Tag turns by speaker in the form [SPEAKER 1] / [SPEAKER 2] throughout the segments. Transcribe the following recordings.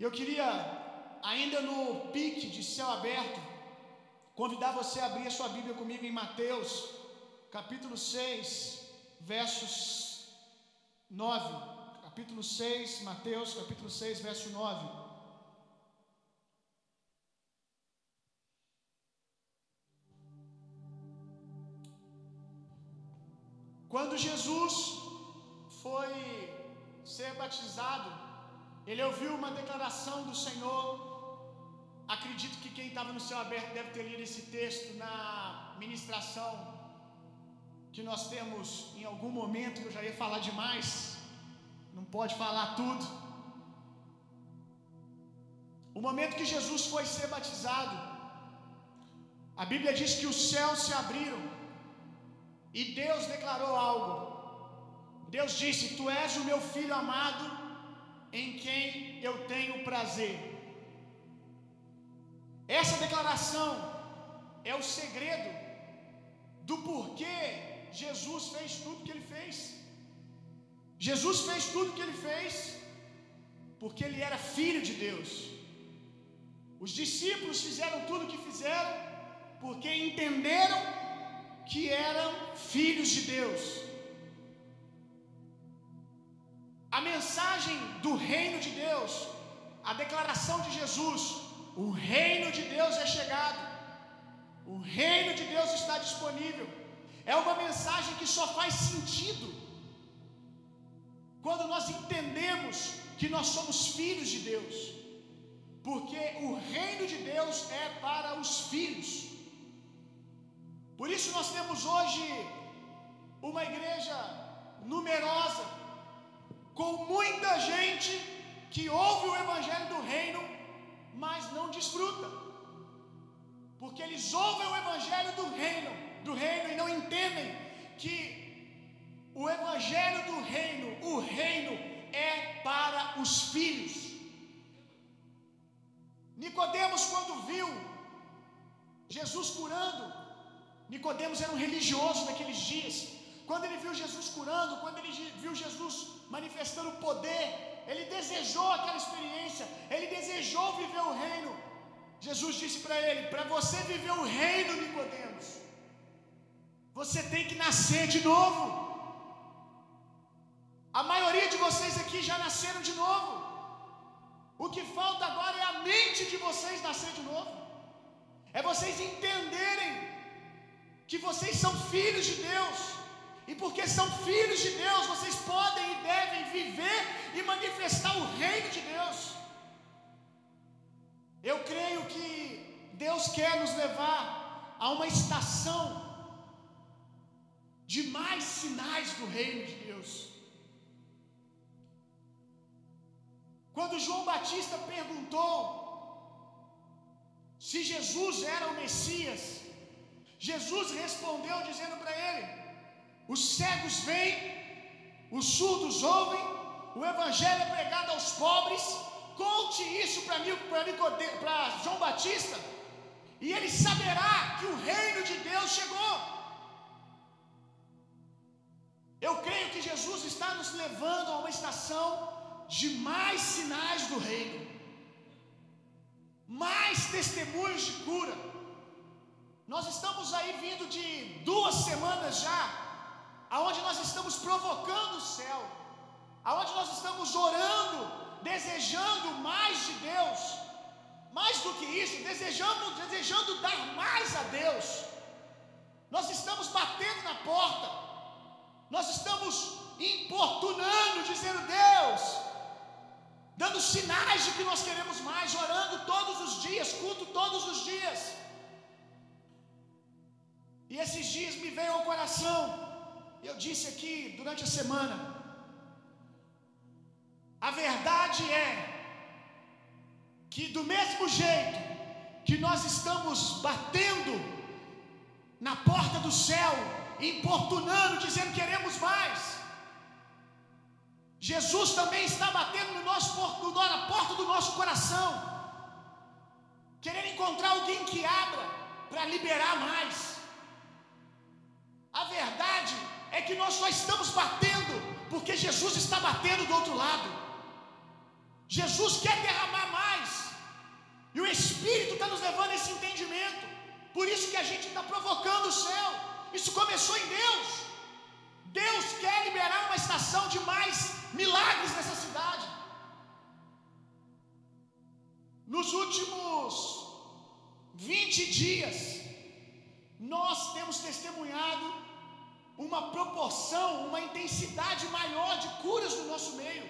[SPEAKER 1] E eu queria, ainda no pique de céu aberto, convidar você a abrir a sua Bíblia comigo em Mateus, capítulo 6, versos 9. Capítulo 6, Mateus, capítulo 6, verso 9. Quando Jesus foi ser batizado, ele ouviu uma declaração do Senhor. Acredito que quem estava no céu aberto deve ter lido esse texto na ministração que nós temos em algum momento, que eu já ia falar demais, não pode falar tudo. O momento que Jesus foi ser batizado, a Bíblia diz que os céus se abriram e Deus declarou algo. Deus disse: Tu és o meu filho amado, em quem eu tenho prazer. Essa declaração é o segredo do porquê Jesus fez tudo que ele fez. Jesus fez tudo que ele fez porque ele era filho de Deus. Os discípulos fizeram tudo o que fizeram porque entenderam que eram filhos de Deus. A mensagem do reino de Deus, a declaração de Jesus, o reino de Deus é chegado, o reino de Deus está disponível. É uma mensagem que só faz sentido quando nós entendemos que nós somos filhos de Deus, porque o reino de Deus é para os filhos. Por isso nós temos hoje uma igreja numerosa, com muita gente que ouve o evangelho do reino, mas não desfruta. Porque eles ouvem o evangelho do reino, do reino e não entendem que o evangelho do reino, o reino é para os filhos. Nicodemos quando viu Jesus curando, Nicodemos era um religioso naqueles dias. Quando ele viu Jesus curando, quando ele viu Jesus manifestando poder, ele desejou aquela experiência, ele desejou viver o reino. Jesus disse para ele: Para você viver o reino, Nicodemos, você tem que nascer de novo. A maioria de vocês aqui já nasceram de novo. O que falta agora é a mente de vocês nascer de novo. É vocês entenderem que vocês são filhos de Deus. E porque são filhos de Deus, vocês podem e devem viver e manifestar o reino de Deus. Eu creio que Deus quer nos levar a uma estação de mais sinais do reino de Deus. Quando João Batista perguntou se Jesus era o Messias, Jesus respondeu dizendo para ele: Os cegos veem, os surdos ouvem, o evangelho é pregado aos pobres. Conte isso para mim, para João Batista, e ele saberá que o reino de Deus chegou. Eu creio que Jesus está nos levando a uma estação de mais sinais do reino, mais testemunhos de cura. Nós estamos aí vindo de duas semanas já, aonde nós estamos provocando o céu, aonde nós estamos orando, desejando mais de Deus, mais do que isso, desejando, desejando dar mais a Deus. Nós estamos batendo na porta, nós estamos importunando, dizendo: Deus, dando sinais de que nós queremos mais, orando todos os dias, culto todos os dias. E esses dias me veio ao coração, eu disse aqui durante a semana, a verdade é que do mesmo jeito que nós estamos batendo na porta do céu, importunando, dizendo queremos mais, Jesus também está batendo no nosso, no, na porta do nosso coração, querendo encontrar alguém que abra para liberar mais. A verdade é que nós só estamos batendo porque Jesus está batendo do outro lado. Jesus quer derramar Espírito está nos levando a esse entendimento. Por isso que a gente está provocando o céu. Isso começou em Deus. Deus quer liberar uma estação de mais milagres nessa cidade. Nos últimos 20 dias, nós temos testemunhado uma proporção, uma intensidade maior de curas no nosso meio.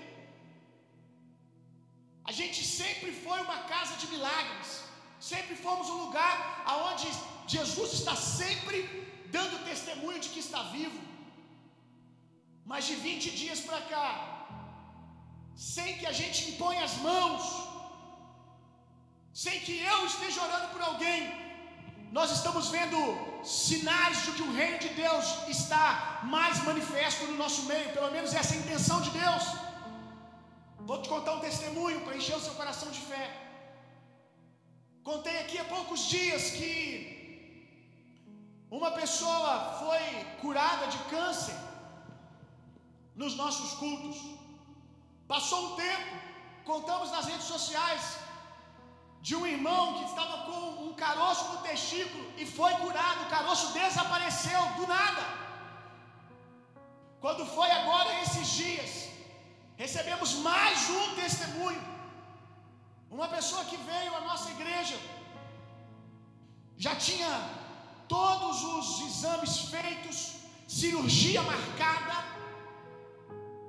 [SPEAKER 1] A gente sempre foi uma casa de milagres. Sempre fomos um lugar aonde Jesus está sempre dando testemunho de que está vivo. Mas de 20 dias para cá, sem que a gente imponha as mãos, sem que eu esteja orando por alguém, nós estamos vendo sinais de que o reino de Deus está mais manifesto no nosso meio, pelo menos essa é a intenção de Deus. Vou te contar um testemunho para encher o seu coração de fé. Contei aqui há poucos dias que uma pessoa foi curada de câncer nos nossos cultos. Passou um tempo, contamos nas redes sociais de um irmão que estava com um caroço no testículo e foi curado. O caroço desapareceu do nada. Quando foi agora esses dias, recebemos mais um testemunho. Uma pessoa que veio à nossa igreja já tinha todos os exames feitos, cirurgia marcada.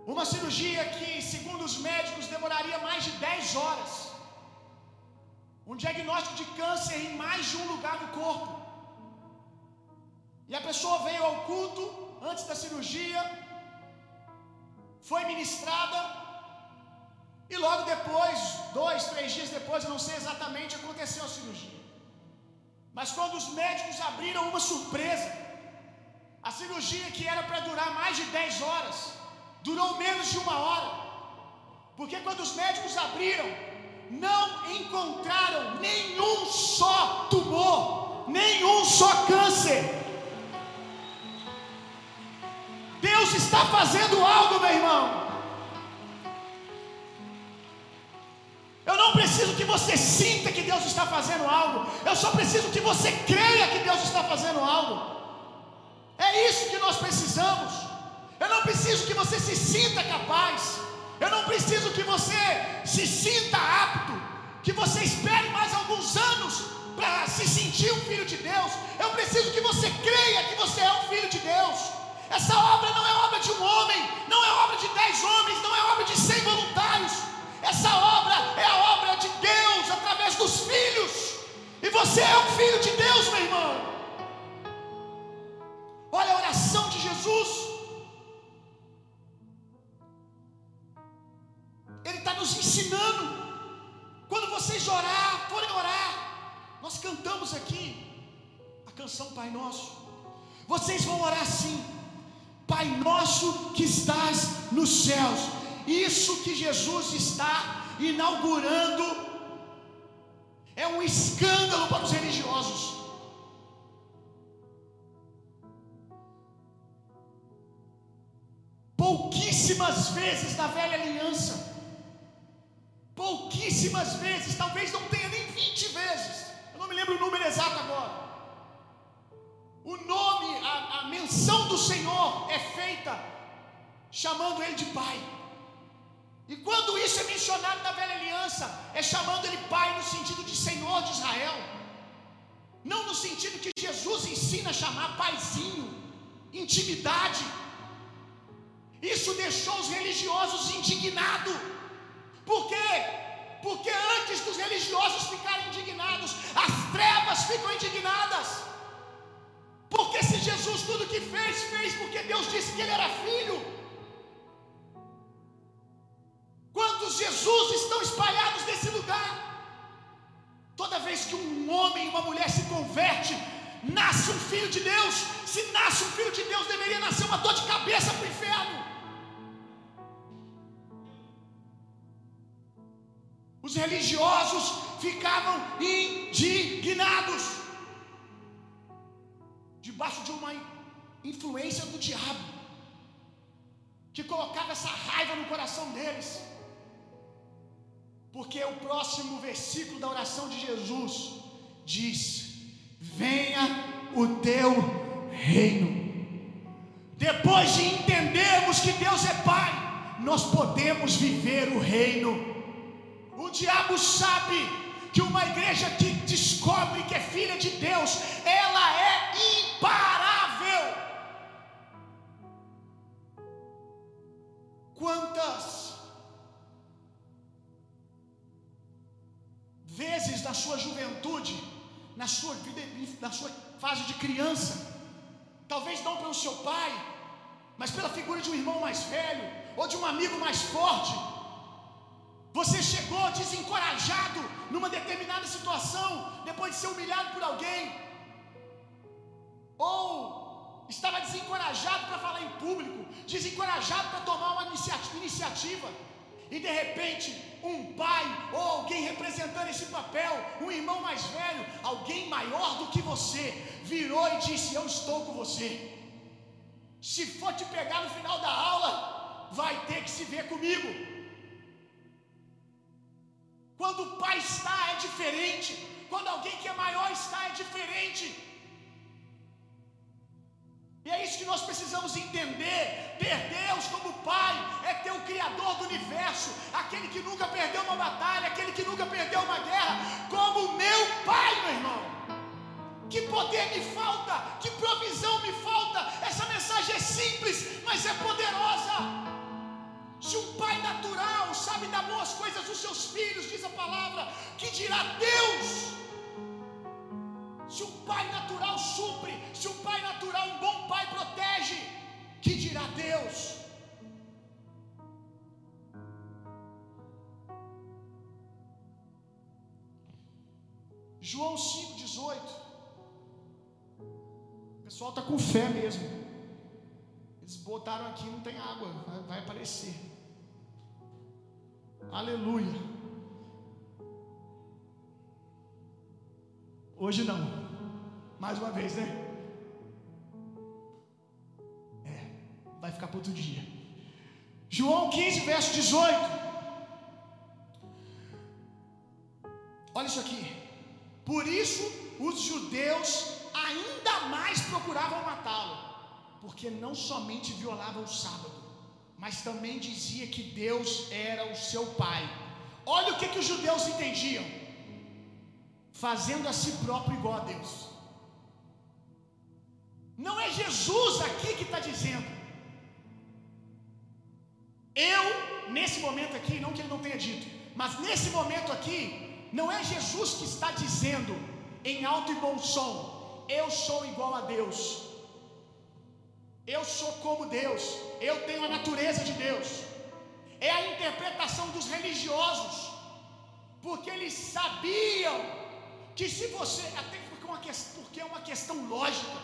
[SPEAKER 1] Uma cirurgia que, segundo os médicos, demoraria mais de 10 horas. Um diagnóstico de câncer em mais de um lugar do corpo. E a pessoa veio ao culto antes da cirurgia, foi ministrada, e logo depois, dois, três dias depois, não sei exatamente, aconteceu a cirurgia. Mas quando os médicos abriram uma surpresa, a cirurgia que era para durar mais de 10 horas, durou menos de uma hora. Porque quando os médicos abriram, não encontraram nenhum só tumor, nenhum só câncer. Deus está fazendo algo, meu irmão. Eu não preciso que você sinta que Deus está fazendo algo. Eu só preciso que você creia que Deus está fazendo algo. É isso que nós precisamos. Eu não preciso que você se sinta capaz. Eu não preciso que você se sinta apto. Que você espere mais alguns anos para se sentir um filho de Deus. Eu preciso que você creia que você é um filho de Deus. Essa obra não é obra de um homem, não é obra de dez homens, não é obra de cem voluntários. Essa obra é a obra de Deus através dos filhos. E você é um filho de Deus, meu irmão. Olha a oração de Jesus. Ele está nos ensinando. Quando vocês orar, forem orar, nós cantamos aqui a canção Pai Nosso. Vocês vão orar assim: Pai Nosso que estás nos céus. Isso que Jesus está inaugurando é um escândalo para os religiosos. Pouquíssimas vezes na velha aliança, pouquíssimas vezes, talvez não tenha nem 20 vezes, eu não me lembro o número exato agora. O nome, a, a menção do Senhor é feita chamando Ele de Pai. E quando isso é mencionado na velha aliança, é chamando Ele Pai no sentido de Senhor de Israel, não no sentido que Jesus ensina a chamar Paizinho, intimidade. Isso deixou os religiosos indignados. Por quê? Porque antes dos religiosos ficarem indignados, as trevas ficam indignadas. Porque se Jesus tudo que fez, fez porque Deus disse que ele era filho. Quantos Jesus estão espalhados nesse lugar? Toda vez que um homem e uma mulher se converte, nasce um filho de Deus. Se nasce um filho de Deus, deveria nascer uma dor de cabeça para o inferno. Os religiosos ficavam indignados, debaixo de uma influência do diabo, que colocava essa raiva no coração deles, Porque o próximo versículo da oração de Jesus diz: Venha o teu reino. Depois de entendermos que Deus é Pai, nós podemos viver o reino. O diabo sabe que uma igreja que descobre que é filha de Deus, ela é imparável. Quantas vezes na sua juventude, na sua vida, na sua fase de criança, talvez não pelo seu pai, mas pela figura de um irmão mais velho ou de um amigo mais forte, você chegou desencorajado numa determinada situação, depois de ser humilhado por alguém, ou estava desencorajado para falar em público, desencorajado para tomar uma iniciativa, e de repente um pai ou alguém representando esse papel, um irmão mais velho, alguém maior do que você, virou e disse: Eu estou com você. Se for te pegar no final da aula, vai ter que se ver comigo. Quando o pai está, é diferente. Quando alguém que é maior está, é diferente. E é isso que nós precisamos entender. Ter Deus como Pai é ter o Criador do universo, aquele que nunca perdeu uma batalha, aquele que nunca perdeu uma guerra, como meu Pai, meu irmão. Que poder me falta, que provisão me falta. Essa mensagem é simples, mas é poderosa. Se um pai natural sabe dar boas coisas aos seus filhos, diz a palavra, que dirá Deus? Se um pai natural supre, se um pai natural, um bom pai protege, que dirá Deus? João 5,18. O pessoal está com fé mesmo. Eles botaram aqui, não tem água, vai aparecer. Aleluia. Hoje não. Mais uma vez, né? É, vai ficar para outro dia. João 15, verso 18. Olha isso aqui. Por isso os judeus ainda mais procuravam matá-lo, porque não somente violava o sábado, mas também dizia que Deus era o seu pai. Olha o que, que os judeus entendiam: fazendo a si próprio igual a Deus. Não é Jesus aqui que está dizendo. Eu, nesse momento aqui, não que ele não tenha dito, mas nesse momento aqui, não é Jesus que está dizendo em alto e bom som: Eu sou igual a Deus. Eu sou como Deus. Eu tenho a natureza de Deus. É a interpretação dos religiosos, porque eles sabiam que se você, até porque, uma, porque é uma questão lógica,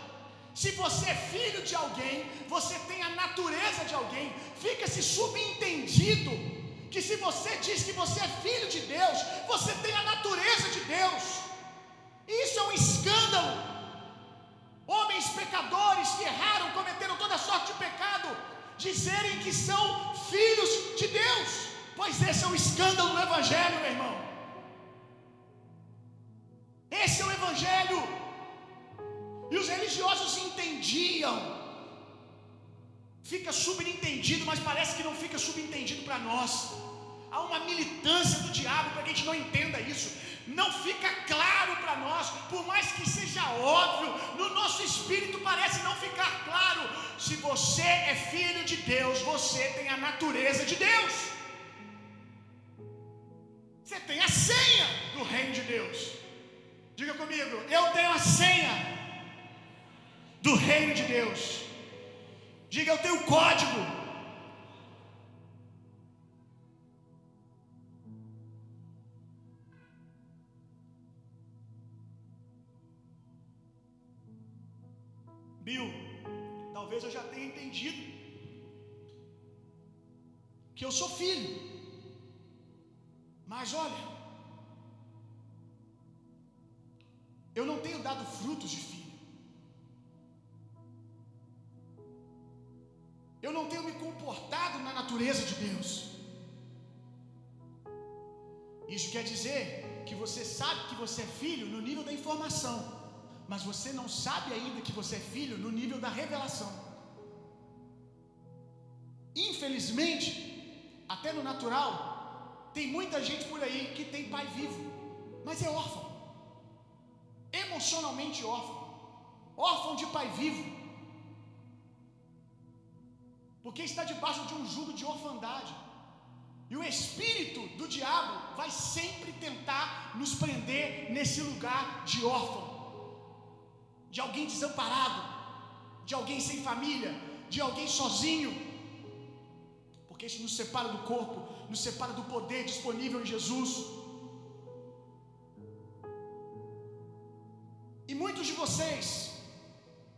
[SPEAKER 1] se você é filho de alguém, você tem a natureza de alguém, fica-se subentendido que se você diz que você é filho de Deus, você tem a natureza de Deus. Isso é um escândalo. Homens pecadores que erraram, cometeram toda sorte de pecado, dizerem que são filhos de Deus, pois esse é o escândalo do Evangelho, meu irmão. Esse é o Evangelho. E os religiosos entendiam. Fica subentendido, mas parece que não fica subentendido para nós. Há uma militância do diabo para que a gente não entenda isso. Não fica claro para nós, por mais que seja óbvio, no nosso espírito parece não ficar claro. Se você é filho de Deus, você tem a natureza de Deus. Você tem a senha do reino de Deus. Diga comigo, eu tenho a senha do reino de Deus. Diga, eu tenho o código. Talvez eu já tenha entendido que eu sou filho. Mas olha, eu não tenho dado frutos de filho. Eu não tenho me comportado na natureza de Deus. Isso quer dizer que você sabe que você é filho no nível da informação, mas você não sabe ainda que você é filho no nível da revelação. Infelizmente, até no natural, tem muita gente por aí que tem pai vivo, mas é órfão, emocionalmente órfão, órfão de pai vivo, porque está debaixo de um jugo de orfandade. E o espírito do diabo vai sempre tentar nos prender nesse lugar de órfão, de alguém desamparado, de alguém sem família, de alguém sozinho. Porque isso nos separa do corpo, nos separa do poder disponível em Jesus. E muitos de vocês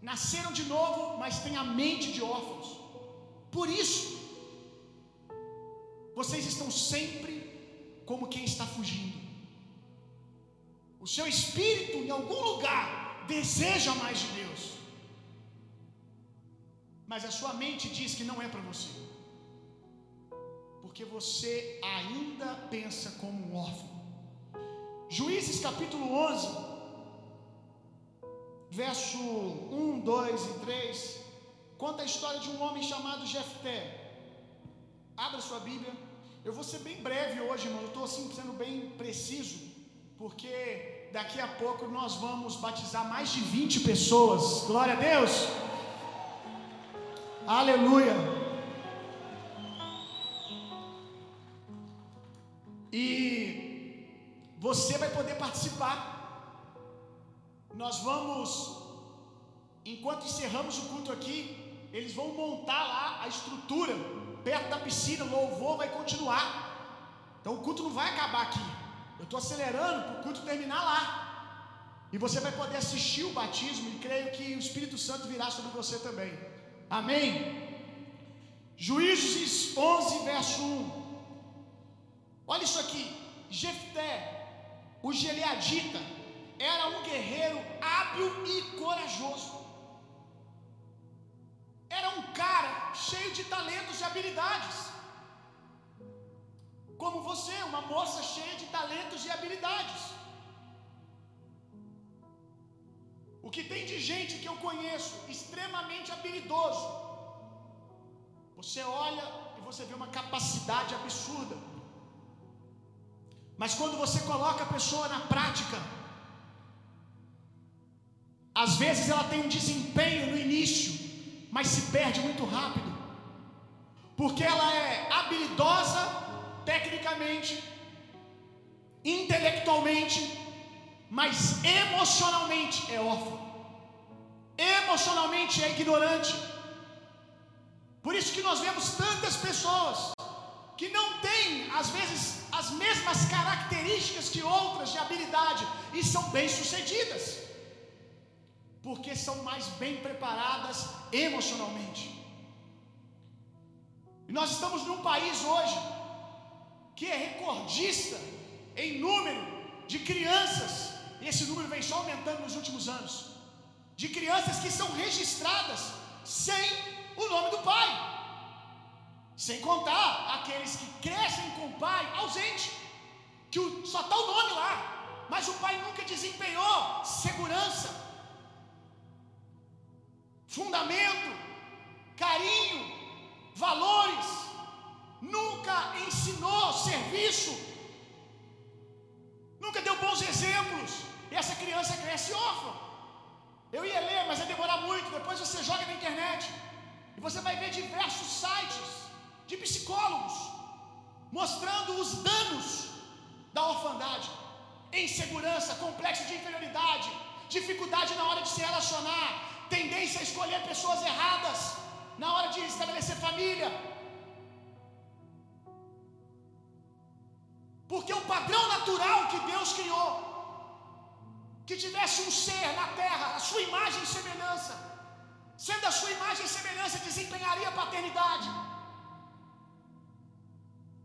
[SPEAKER 1] nasceram de novo, mas têm a mente de órfãos. Por isso, vocês estão sempre como quem está fugindo. O seu espírito, em algum lugar, deseja mais de Deus, mas a sua mente diz que não é para você, porque você ainda pensa como um órfão. Juízes capítulo 11, verso 1, 2 e 3, conta a história de um homem chamado Jefté. Abra sua Bíblia. Eu vou ser bem breve hoje, irmão. Eu estou assim sendo bem preciso, porque daqui a pouco nós vamos batizar mais de 20 pessoas. Glória a Deus. Aleluia. E você vai poder participar. Nós vamos, enquanto encerramos o culto aqui, eles vão montar lá a estrutura perto da piscina, o louvor vai continuar. Então o culto não vai acabar aqui. Eu estou acelerando para o culto terminar lá. E você vai poder assistir o batismo e creio que o Espírito Santo virá sobre você também. Amém? Juízes 11, verso 1. Olha isso aqui. Jefté, o Gileadita, era um guerreiro hábil e corajoso. Era um cara cheio de talentos e habilidades. Como você, uma moça cheia de talentos e habilidades. O que tem de gente que eu conheço extremamente habilidoso. Você olha e você vê uma capacidade absurda. Mas quando você coloca a pessoa na prática, às vezes ela tem um desempenho no início, mas se perde muito rápido. Porque ela é habilidosa tecnicamente, intelectualmente, mas emocionalmente é órfã. Emocionalmente é ignorante. Por isso que nós vemos tantas pessoas que não têm, às vezes, as mesmas características que outras de habilidade e são bem-sucedidas, porque são mais bem preparadas emocionalmente. E nós estamos num país hoje que é recordista em número de crianças, e esse número vem só aumentando nos últimos anos, de crianças que são registradas sem o nome do pai. Sem contar aqueles que crescem com o pai ausente, que só está o nome lá, mas o pai nunca desempenhou segurança, fundamento, carinho, valores, nunca ensinou serviço, nunca deu bons exemplos, e essa criança cresce órfã. Eu ia ler, mas ia demorar muito. Depois você joga na internet e você vai ver diversos sites de psicólogos mostrando os danos da orfandade: insegurança, complexo de inferioridade, dificuldade na hora de se relacionar, tendência a escolher pessoas erradas na hora de estabelecer família. Porque o padrão natural que Deus criou, que tivesse um ser na terra, a sua imagem e semelhança, sendo a sua imagem e semelhança, desempenharia a paternidade,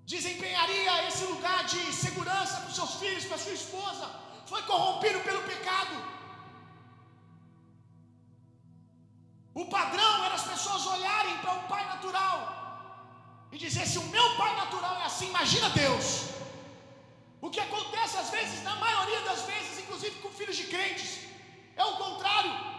[SPEAKER 1] desempenharia esse lugar de segurança para os seus filhos, para sua esposa, foi corrompido pelo pecado. O padrão era as pessoas olharem para o pai natural e dizer: se o meu pai natural é assim, imagina Deus. O que acontece às vezes, na maioria das vezes, inclusive com filhos de crentes, é o contrário.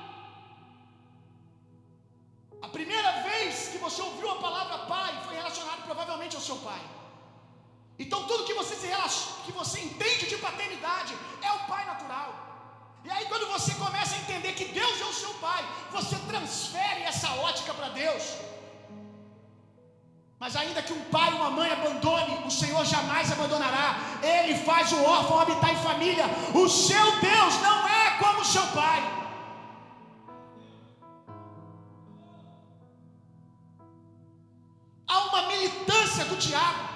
[SPEAKER 1] Mas ainda que um pai e uma mãe abandone, o Senhor jamais abandonará. Ele faz o órfão habitar em família. O seu Deus não é como o seu pai. Há uma militância do diabo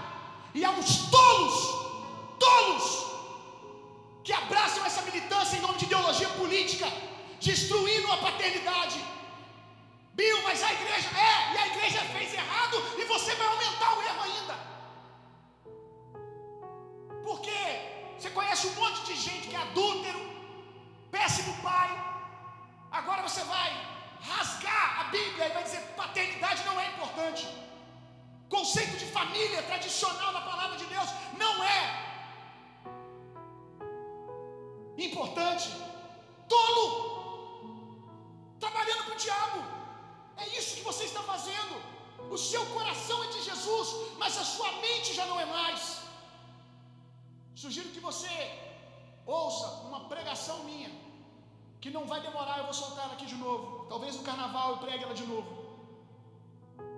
[SPEAKER 1] e há uns tolos, tolos, que abraçam essa militância em nome de ideologia política, destruindo a paternidade. Bill, mas a igreja é, e a igreja fez errado, e você vai aumentar o erro ainda. Porque você conhece um monte de gente que é adúltero, péssimo pai. Agora você vai rasgar a Bíblia e vai dizer paternidade não é importante. Conceito de família tradicional na palavra de Deus não é importante. Tolo! Você está fazendo. O seu coração é de Jesus, mas a sua mente já não é mais. Sugiro que você ouça uma pregação minha, que não vai demorar, eu vou soltar ela aqui de novo. Talvez no carnaval eu pregue ela de novo.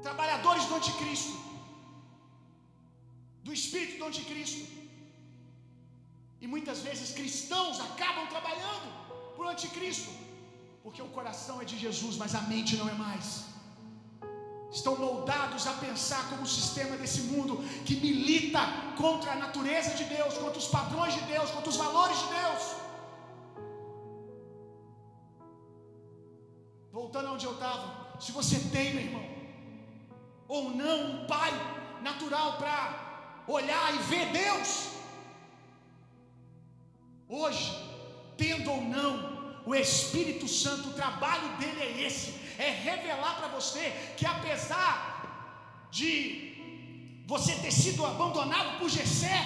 [SPEAKER 1] Trabalhadores do anticristo, do espírito do anticristo. E muitas vezes cristãos acabam trabalhando para o anticristo, porque o coração é de Jesus, mas a mente não é mais. Estão moldados a pensar como o sistema desse mundo que milita contra a natureza de Deus, contra os padrões de Deus, contra os valores de Deus. Voltando aonde eu estava, se você tem, meu irmão, ou não, um pai natural para olhar e ver Deus, hoje, tendo ou não, o Espírito Santo, o trabalho dele é esse: é revelar para você que apesar de você ter sido abandonado por Jessé,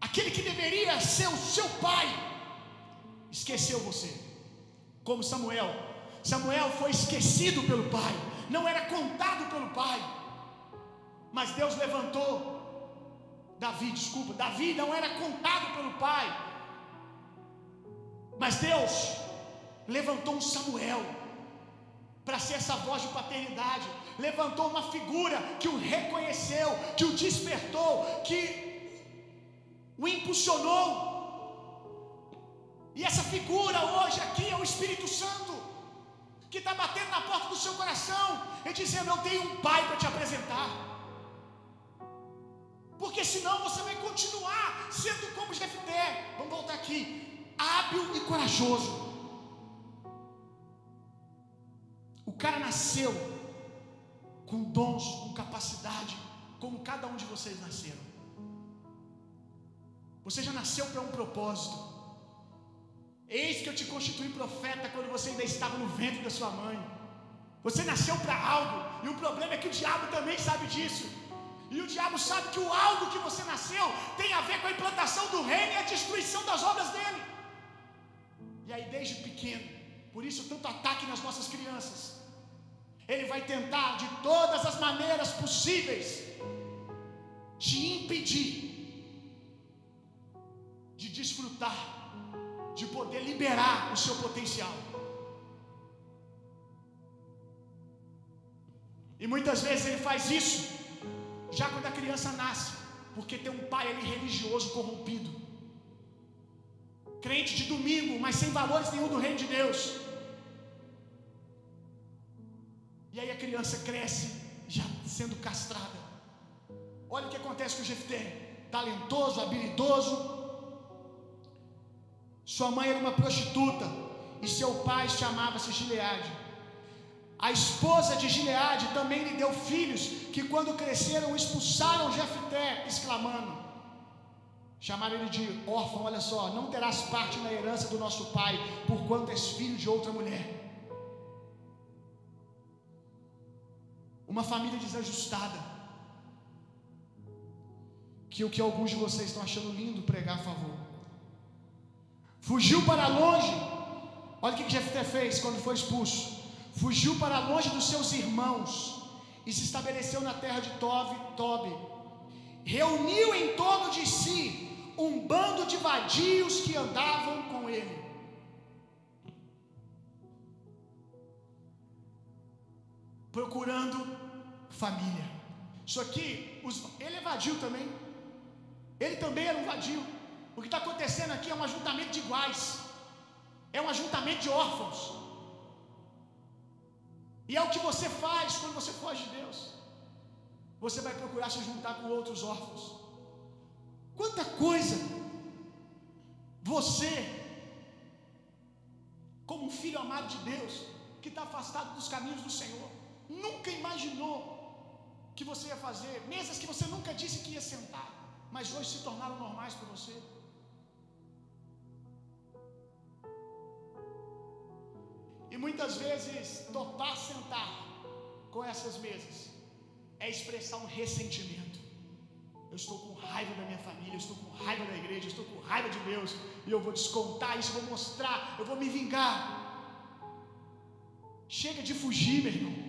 [SPEAKER 1] aquele que deveria ser o seu pai, esqueceu você. Como Samuel. Samuel foi esquecido pelo pai, não era contado pelo pai. Mas Deus levantou Davi, desculpa, Davi não era contado pelo pai. Mas Deus levantou um Samuel para ser essa voz de paternidade. Levantou uma figura que o reconheceu, que o despertou, que o impulsionou. E essa figura hoje aqui é o Espírito Santo, que está batendo na porta do seu coração e dizendo: Eu tenho um pai para te apresentar. Porque senão você vai continuar sendo como Jefté. Vamos voltar aqui. Hábil e corajoso. O cara nasceu com dons, com capacidade, como cada um de vocês nasceram. Você já nasceu para um propósito. Eis que eu te constituí profeta quando você ainda estava no ventre da sua mãe. Você nasceu para algo, e o problema é que o diabo também sabe disso. E o diabo sabe que o algo que você nasceu tem a ver com a implantação do reino e a destruição das obras dele. E aí, desde pequeno, por isso tanto ataque nas nossas crianças. Ele vai tentar de todas as maneiras possíveis te impedir de desfrutar, de poder liberar o seu potencial. E muitas vezes ele faz isso já quando a criança nasce, porque tem um pai ali religioso corrompido, crente de domingo, mas sem valores nenhum do reino de Deus. Criança cresce já sendo castrada. Olha o que acontece com o Jefté, talentoso, habilidoso. Sua mãe era uma prostituta e seu pai chamava-se Gileade. A esposa de Gileade também lhe deu filhos, que quando cresceram expulsaram Jefté, exclamando: Chamaram ele de órfão, olha só, não terás parte na herança do nosso pai, porquanto és filho de outra mulher. Uma família desajustada. Que o que alguns de vocês estão achando lindo pregar a favor. Fugiu para longe. Olha o que Jefté fez quando foi expulso. Fugiu para longe dos seus irmãos e se estabeleceu na terra de Tob, Tobi. Reuniu em torno de si um bando de vadios que andavam com ele. Procurando família. Isso aqui, os, ele é vadio também. Ele também era um vadio. O que está acontecendo aqui é um ajuntamento de iguais, é um ajuntamento de órfãos. E é o que você faz quando você foge de Deus. Você vai procurar se juntar com outros órfãos. Quanta coisa você, como um filho amado de Deus, que está afastado dos caminhos do Senhor, nunca imaginou que você ia fazer, mesas que você nunca disse que ia sentar, mas hoje se tornaram normais para você. E muitas vezes topar sentar com essas mesas é expressar um ressentimento. Eu estou com raiva da minha família, eu estou com raiva da igreja, eu estou com raiva de Deus, e eu vou descontar isso, vou mostrar, eu vou me vingar. Chega de fugir, meu irmão.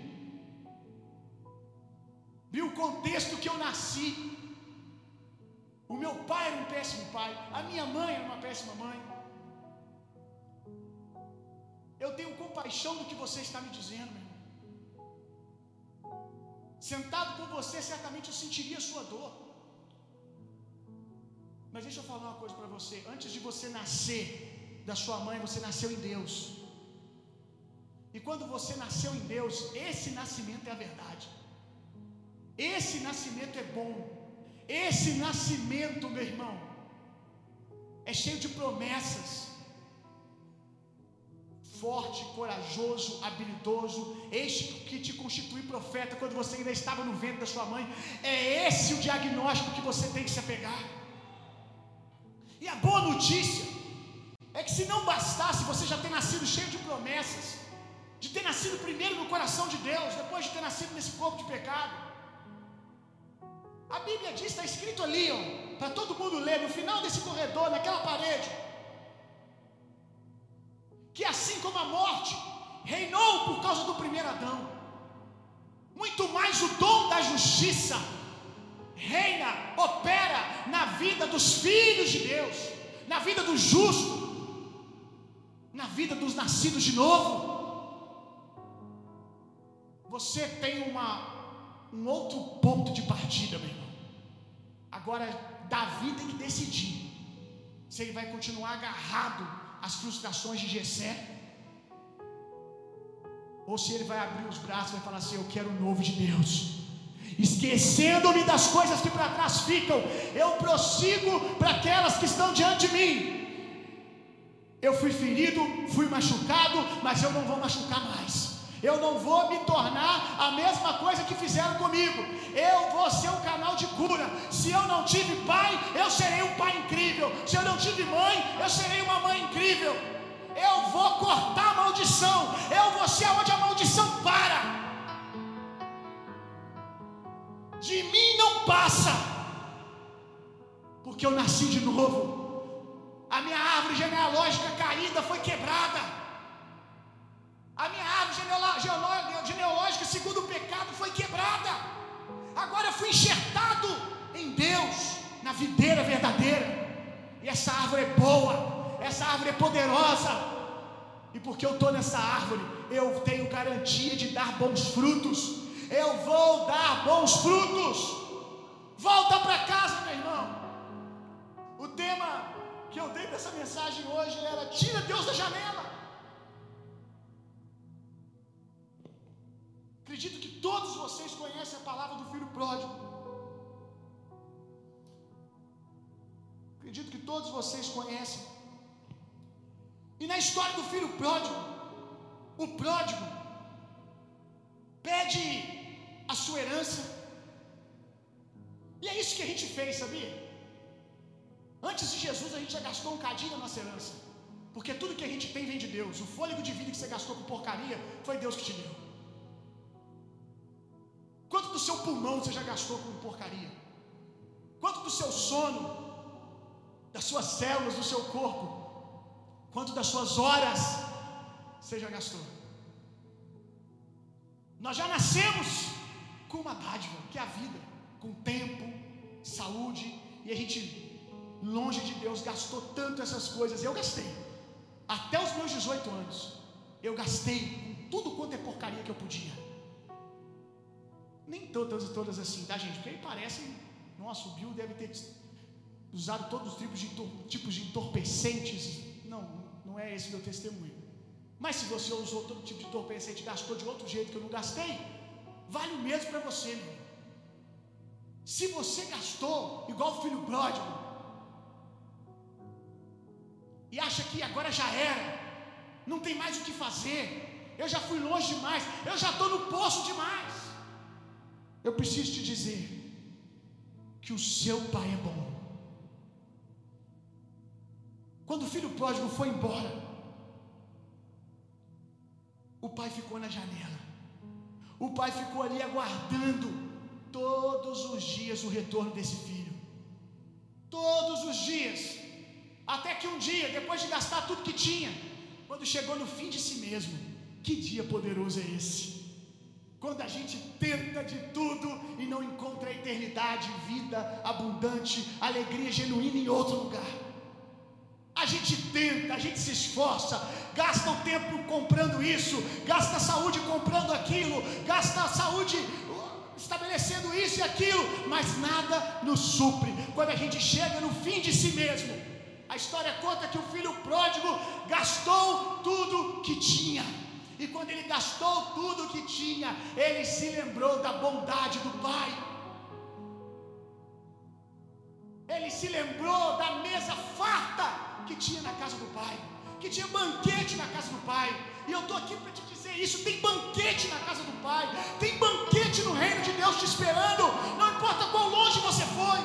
[SPEAKER 1] Viu o contexto que eu nasci. O meu pai era um péssimo pai, a minha mãe era uma péssima mãe. Eu tenho compaixão do que você está me dizendo, meu irmão. Sentado com você, certamente eu sentiria a sua dor. Mas deixa eu falar uma coisa para você. Antes de você nascer da sua mãe, você nasceu em Deus. E quando você nasceu em Deus, esse nascimento é a verdade. Esse nascimento é bom. Esse nascimento, meu irmão, é cheio de promessas. Forte, corajoso, habilidoso, este que te constitui profeta quando você ainda estava no ventre da sua mãe. É esse o diagnóstico que você tem que se apegar. E a boa notícia é que se não bastasse você já ter nascido cheio de promessas, de ter nascido primeiro no coração de Deus, depois de ter nascido nesse corpo de pecado. A Bíblia diz, está escrito ali, para todo mundo ler, no final desse corredor, naquela parede, que assim como a morte reinou por causa do primeiro Adão, muito mais o dom da justiça reina, opera na vida dos filhos de Deus, na vida do justo, na vida dos nascidos de novo. Você tem uma, um outro ponto de partida, meu irmão. Agora, Davi tem que decidir se ele vai continuar agarrado às frustrações de Jessé ou se ele vai abrir os braços e vai falar assim: Eu quero o novo de Deus. Esquecendo-me das coisas que para trás ficam, eu prossigo para aquelas que estão diante de mim. Eu fui ferido, fui machucado, mas eu não vou machucar mais. Eu não vou me tornar a mesma coisa que fizeram comigo. Eu vou ser um canal de cura. Se eu não tive pai, eu serei um pai incrível. Se eu não tive mãe, eu serei uma mãe incrível. Eu vou cortar a maldição. Eu vou ser onde a maldição para. De mim não passa, porque eu nasci de novo. A minha árvore genealógica caída foi quebrada. A minha árvore genealógica, segundo o pecado, foi quebrada. Agora eu fui enxertado em Deus, na videira verdadeira. E essa árvore é boa, essa árvore é poderosa. E porque eu estou nessa árvore, eu tenho garantia de dar bons frutos. Eu vou dar bons frutos. Volta para casa, meu irmão. O tema que eu dei para essa mensagem hoje era: tira Deus da janela. Acredito que todos vocês conhecem a palavra do filho pródigo. Acredito que todos vocês conhecem. E na história do filho pródigo, o pródigo pede a sua herança. E é isso que a gente fez, sabia? Antes de Jesus, a gente já gastou um cadinho na nossa herança. Porque tudo que a gente tem vem de Deus. O fôlego de vida que você gastou com porcaria foi Deus que te deu. Pulmão você já gastou com porcaria? Quanto do seu sono, das suas células, do seu corpo? Quanto das suas horas você já gastou? Nós já nascemos com uma dádiva, que é a vida, com tempo, saúde, e a gente, longe de Deus, gastou tanto essas coisas. Eu gastei, até os meus 18 anos, eu gastei com tudo quanto é porcaria que eu podia. Nem todas, todas assim, tá, gente? Porque aí parece. Nossa, o Bill deve ter usado todos os tipos de, tipos de entorpecentes. Não, não é esse meu testemunho. Mas se você usou todo tipo de entorpecente gastou de outro jeito que eu não gastei, vale o mesmo para você, meu. Se você gastou igual o filho pródigo e acha que agora já era, não tem mais o que fazer, eu já fui longe demais, eu já estou no poço demais. Eu preciso te dizer que o seu pai é bom. Quando o filho pródigo foi embora, o pai ficou na janela. O pai ficou ali aguardando todos os dias o retorno desse filho. Todos os dias. Até que um dia, depois de gastar tudo que tinha, quando chegou no fim de si mesmo, que dia poderoso é esse? Quando a gente tenta de tudo e não encontra a eternidade, vida abundante, alegria genuína em outro lugar. A gente tenta, a gente se esforça, gasta o tempo comprando isso, gasta a saúde comprando aquilo, gasta a saúde uh, estabelecendo isso e aquilo, mas nada nos supre. Quando a gente chega no fim de si mesmo, a história conta que o filho pródigo gastou tudo que tinha. E quando ele gastou tudo que tinha, ele se lembrou da bondade do pai. Ele se lembrou da mesa farta que tinha na casa do pai, que tinha banquete na casa do pai. E eu estou aqui para te dizer isso: tem banquete na casa do pai, tem banquete no reino de Deus te esperando, não importa quão longe você foi.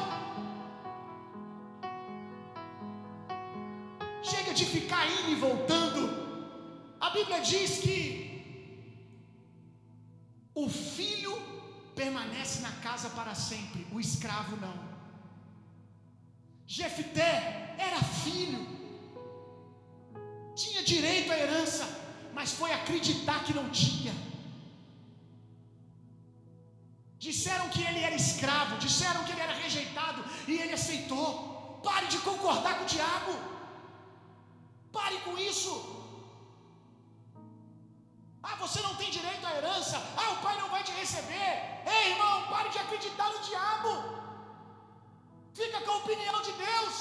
[SPEAKER 1] Chega de ficar indo e voltando. A Bíblia diz que o filho permanece na casa para sempre, o escravo não. Jefté era filho, tinha direito à herança, mas foi acreditar que não tinha. Disseram que ele era escravo, disseram que ele era rejeitado e ele aceitou. Pare de concordar com o diabo. Pare com isso. Ah, você não tem direito à herança. Ah, o pai não vai te receber. Ei, irmão, pare de acreditar no diabo. Fica com a opinião de Deus.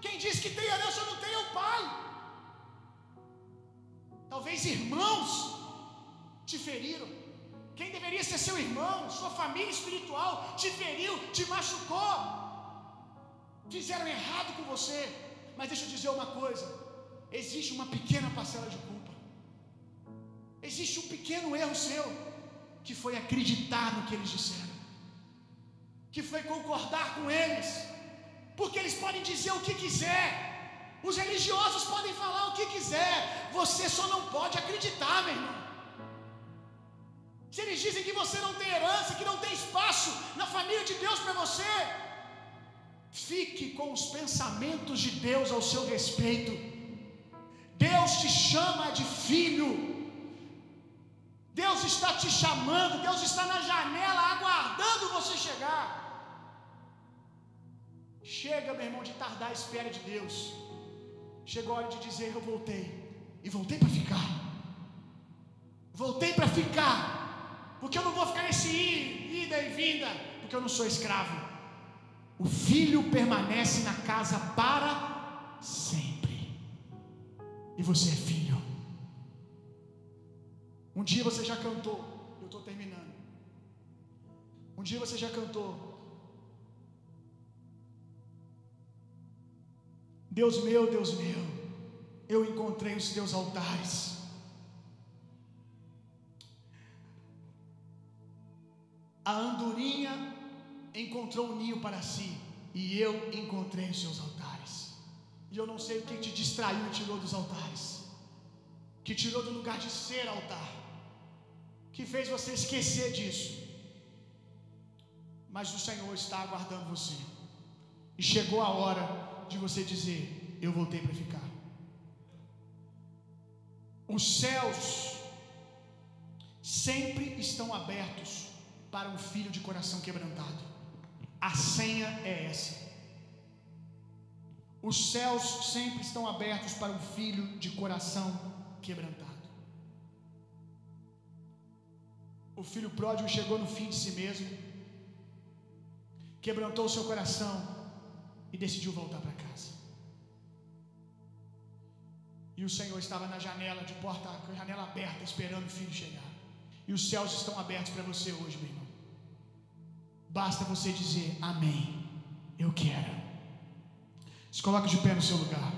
[SPEAKER 1] Quem diz que tem herança não tem é o pai. Talvez irmãos te feriram. Quem deveria ser seu irmão, sua família espiritual, te feriu, te machucou. Fizeram errado com você. Mas deixa eu dizer uma coisa: existe uma pequena parcela de culpa. Existe um pequeno erro seu, que foi acreditar no que eles disseram, que foi concordar com eles, porque eles podem dizer o que quiser, os religiosos podem falar o que quiser, você só não pode acreditar, meu irmão. Se eles dizem que você não tem herança, que não tem espaço na família de Deus para você, fique com os pensamentos de Deus ao seu respeito. Deus te chama de filho. Deus está te chamando, Deus está na janela aguardando você chegar. Chega, meu irmão, de tardar a espera de Deus. Chegou a hora de dizer: Eu voltei. E voltei para ficar. Voltei para ficar. Porque eu não vou ficar nesse ir, ida e vinda. Porque eu não sou escravo. O filho permanece na casa para sempre. E você é filho. Um dia você já cantou. Eu estou terminando. Um dia você já cantou. Deus meu, Deus meu, eu encontrei os teus altares. A andorinha encontrou um ninho para si, e eu encontrei os seus altares. E eu não sei o que te distraiu e tirou dos altares, que tirou do lugar de ser altar, que fez você esquecer disso. Mas o Senhor está aguardando você, e chegou a hora de você dizer: Eu voltei para ficar. Os céus sempre estão abertos para um filho de coração quebrantado. A senha é essa. Os céus sempre estão abertos para um filho de coração quebrantado. O filho pródigo chegou no fim de si mesmo, quebrantou o seu coração e decidiu voltar para casa. E o Senhor estava na janela, de porta, a janela aberta, esperando o filho chegar. E os céus estão abertos para você hoje, meu irmão. Basta você dizer amém. Eu quero. Se coloque de pé no seu lugar.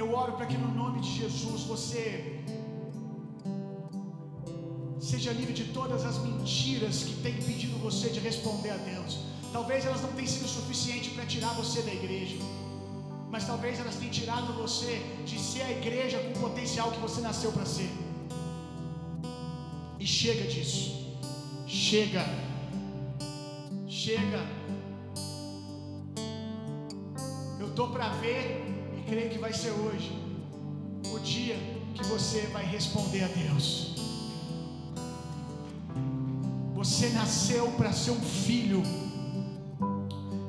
[SPEAKER 1] Eu oro para que no nome de Jesus você Seja livre de todas as mentiras que têm impedido você de responder a Deus. Talvez elas não tenham sido suficientes para tirar você da igreja. Mas talvez elas tenham tirado você de ser a igreja com o potencial que você nasceu para ser. E chega disso. Chega. Chega. Eu tô para ver creio que vai ser hoje o dia que você vai responder a Deus. Você nasceu para ser um filho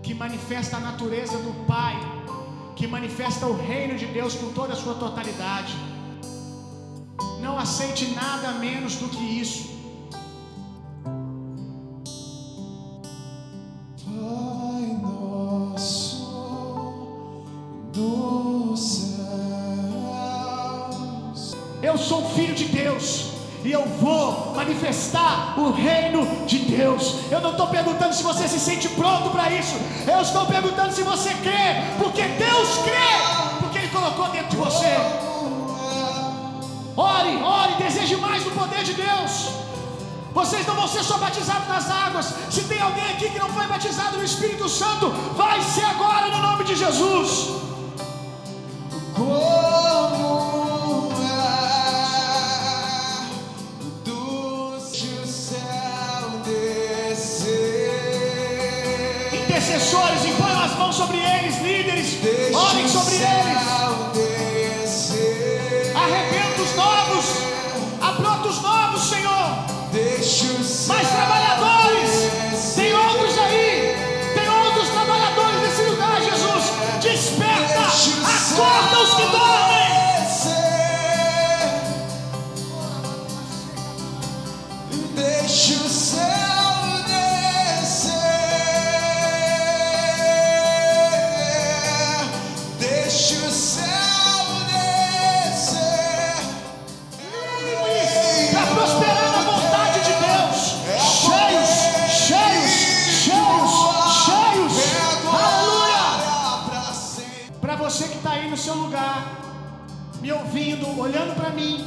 [SPEAKER 1] que manifesta a natureza do Pai, que manifesta o reino de Deus com toda a sua totalidade. Não aceite nada menos do que isso. E eu vou manifestar o reino de Deus. Eu não estou perguntando se você se sente pronto para isso. Eu estou perguntando se você crê, porque Deus crê, porque Ele colocou dentro de você. Ore, ore, deseje mais do poder de Deus. Vocês não vão ser só batizados nas águas. Se tem alguém aqui que não foi batizado no Espírito Santo, vai ser agora no nome de Jesus. Sobre eles, líderes, orem sobre eles. Ouvindo, olhando para mim.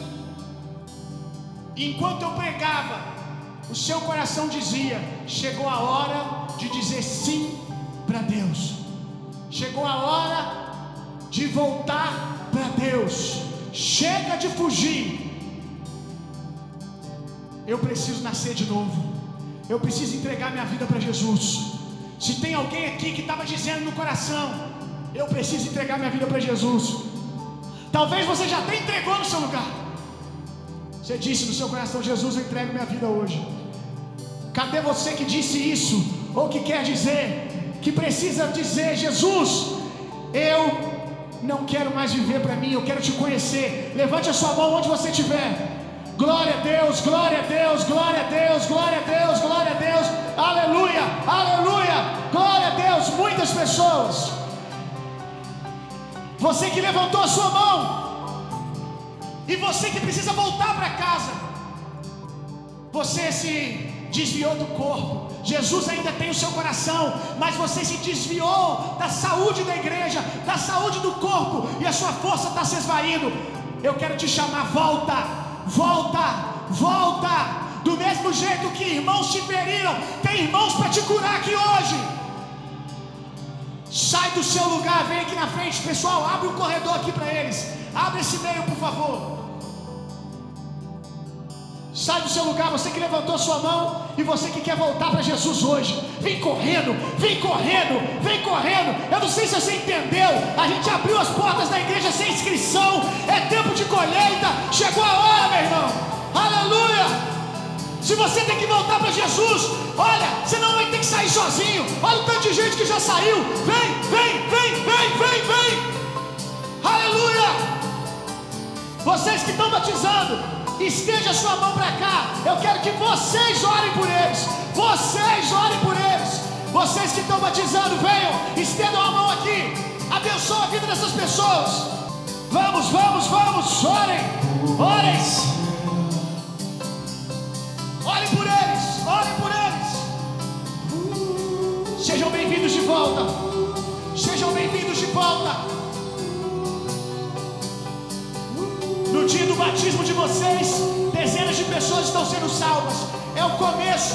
[SPEAKER 1] Enquanto eu pregava, o seu coração dizia: chegou a hora de dizer sim para Deus. Chegou a hora de voltar para Deus. Chega de fugir. Eu preciso nascer de novo. Eu preciso entregar minha vida para Jesus. Se tem alguém aqui que estava dizendo no coração, eu preciso entregar minha vida para Jesus. Talvez você já até entregou no seu lugar. Você disse no seu coração: Jesus, eu entrego minha vida hoje. Cadê você que disse isso? Ou que quer dizer, que precisa dizer: Jesus, eu não quero mais viver para mim, eu quero te conhecer. Levante a sua mão onde você estiver. Glória a Deus, glória a Deus, glória a Deus, glória a Deus, glória a Deus. Aleluia, aleluia, glória a Deus. Muitas pessoas. Você que levantou a sua mão. E você que precisa voltar para casa. Você se desviou do corpo. Jesus ainda tem o seu coração, mas você se desviou da saúde da igreja, da saúde do corpo, e a sua força está se esvaindo. Eu quero te chamar, volta, volta, volta. Do mesmo jeito que irmãos te feriram, tem irmãos para te curar aqui hoje. Sai do seu lugar, vem aqui na frente, pessoal. Abre o corredor aqui para eles. Abre esse meio, por favor. Sai do seu lugar, você que levantou sua mão e você que quer voltar para Jesus hoje. Vem correndo, vem correndo, vem correndo. Eu não sei se você entendeu. A gente abriu as portas da igreja sem inscrição. É tempo de colheita. Chegou a hora, meu irmão. Aleluia. Se você tem que voltar para Jesus, olha, você não vai ter que sair sozinho. Olha o tanto de gente que já saiu. Vem, vem, vem, vem, vem, vem. Aleluia. Vocês que estão batizando, esteja sua mão para cá. Eu quero que vocês orem por eles. Vocês orem por eles. Vocês que estão batizando, venham, estendam a mão aqui. Abençoa a vida dessas pessoas. Vamos, vamos, vamos. Orem. Orem volta. Sejam bem-vindos de volta. No dia do batismo de vocês, dezenas de pessoas estão sendo salvas. É o começo.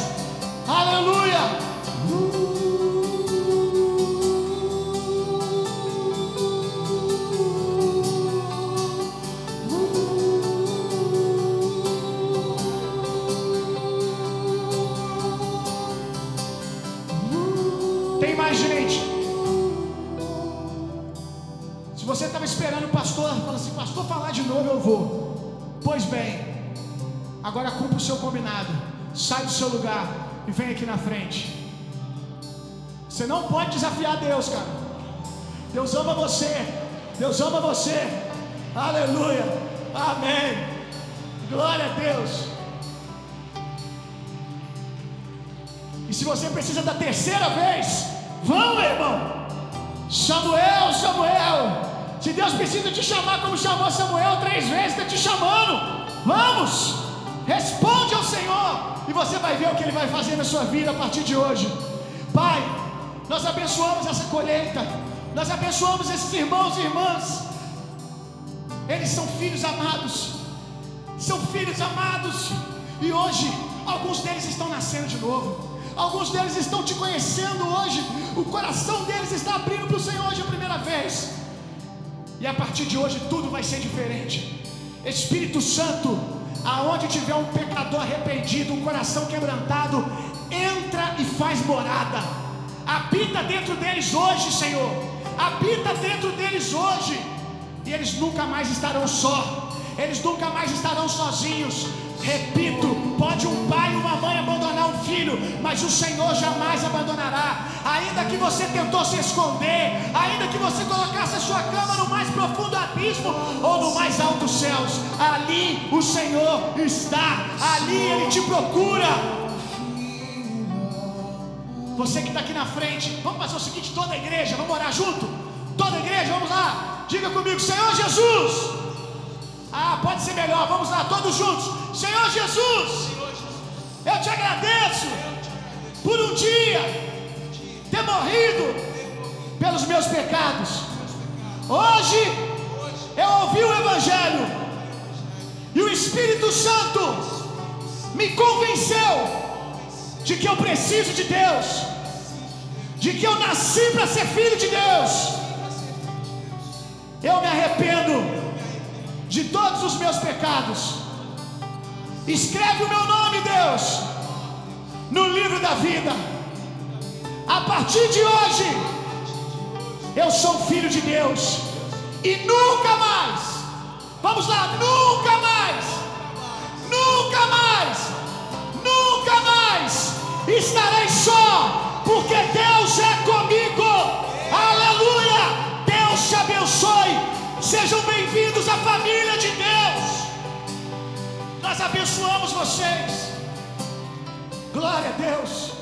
[SPEAKER 1] Aleluia. Agora cumpra o seu combinado. Sai do seu lugar e vem aqui na frente. Você não pode desafiar Deus, cara. Deus ama você. Deus ama você. Aleluia. Amém. Glória a Deus. E se você precisa da terceira vez, vamos, irmão. Samuel, Samuel. Se Deus precisa te chamar como chamou Samuel três vezes, está te chamando. Vamos, responde ao Senhor e você vai ver o que Ele vai fazer na sua vida a partir de hoje. Pai, nós abençoamos essa colheita, nós abençoamos esses irmãos e irmãs. Eles são filhos amados, são filhos amados, e hoje alguns deles estão nascendo de novo. Alguns deles estão te conhecendo hoje. O coração deles está abrindo para o Senhor hoje a primeira vez. E a partir de hoje tudo vai ser diferente. Espírito Santo, aonde tiver um pecador arrependido, um coração quebrantado, entra e faz morada. Habita dentro deles hoje, Senhor. Habita dentro deles hoje. E eles nunca mais estarão só. Eles nunca mais estarão sozinhos. Repito, pode um pai e uma mãe abandonar um filho, mas o Senhor jamais abandonará. Ainda que você tentou se esconder, ainda que você colocasse a sua cama no mais profundo abismo ou mais alto céus, ali o Senhor está, ali Ele te procura. Você que está aqui na frente, vamos fazer o seguinte: toda a igreja, vamos orar junto? Toda a igreja, vamos lá. Diga comigo, Senhor Jesus. Ah, pode ser melhor, vamos lá, todos juntos. Senhor Jesus, eu te agradeço por um dia ter morrido pelos meus pecados. Hoje eu ouvi o Evangelho e o Espírito Santo me convenceu de que eu preciso de Deus, de que eu nasci para ser filho de Deus. Eu me arrependo de todos os meus pecados. Escreve o meu nome, Deus, no livro da vida. A partir de hoje, eu sou filho de Deus e nunca mais, vamos lá, nunca mais, nunca mais, nunca mais estarei só, porque Deus é comigo. Aleluia! Deus te abençoe. Sejam bem-vindos à família de Deus. Nós abençoamos vocês. Glória a Deus.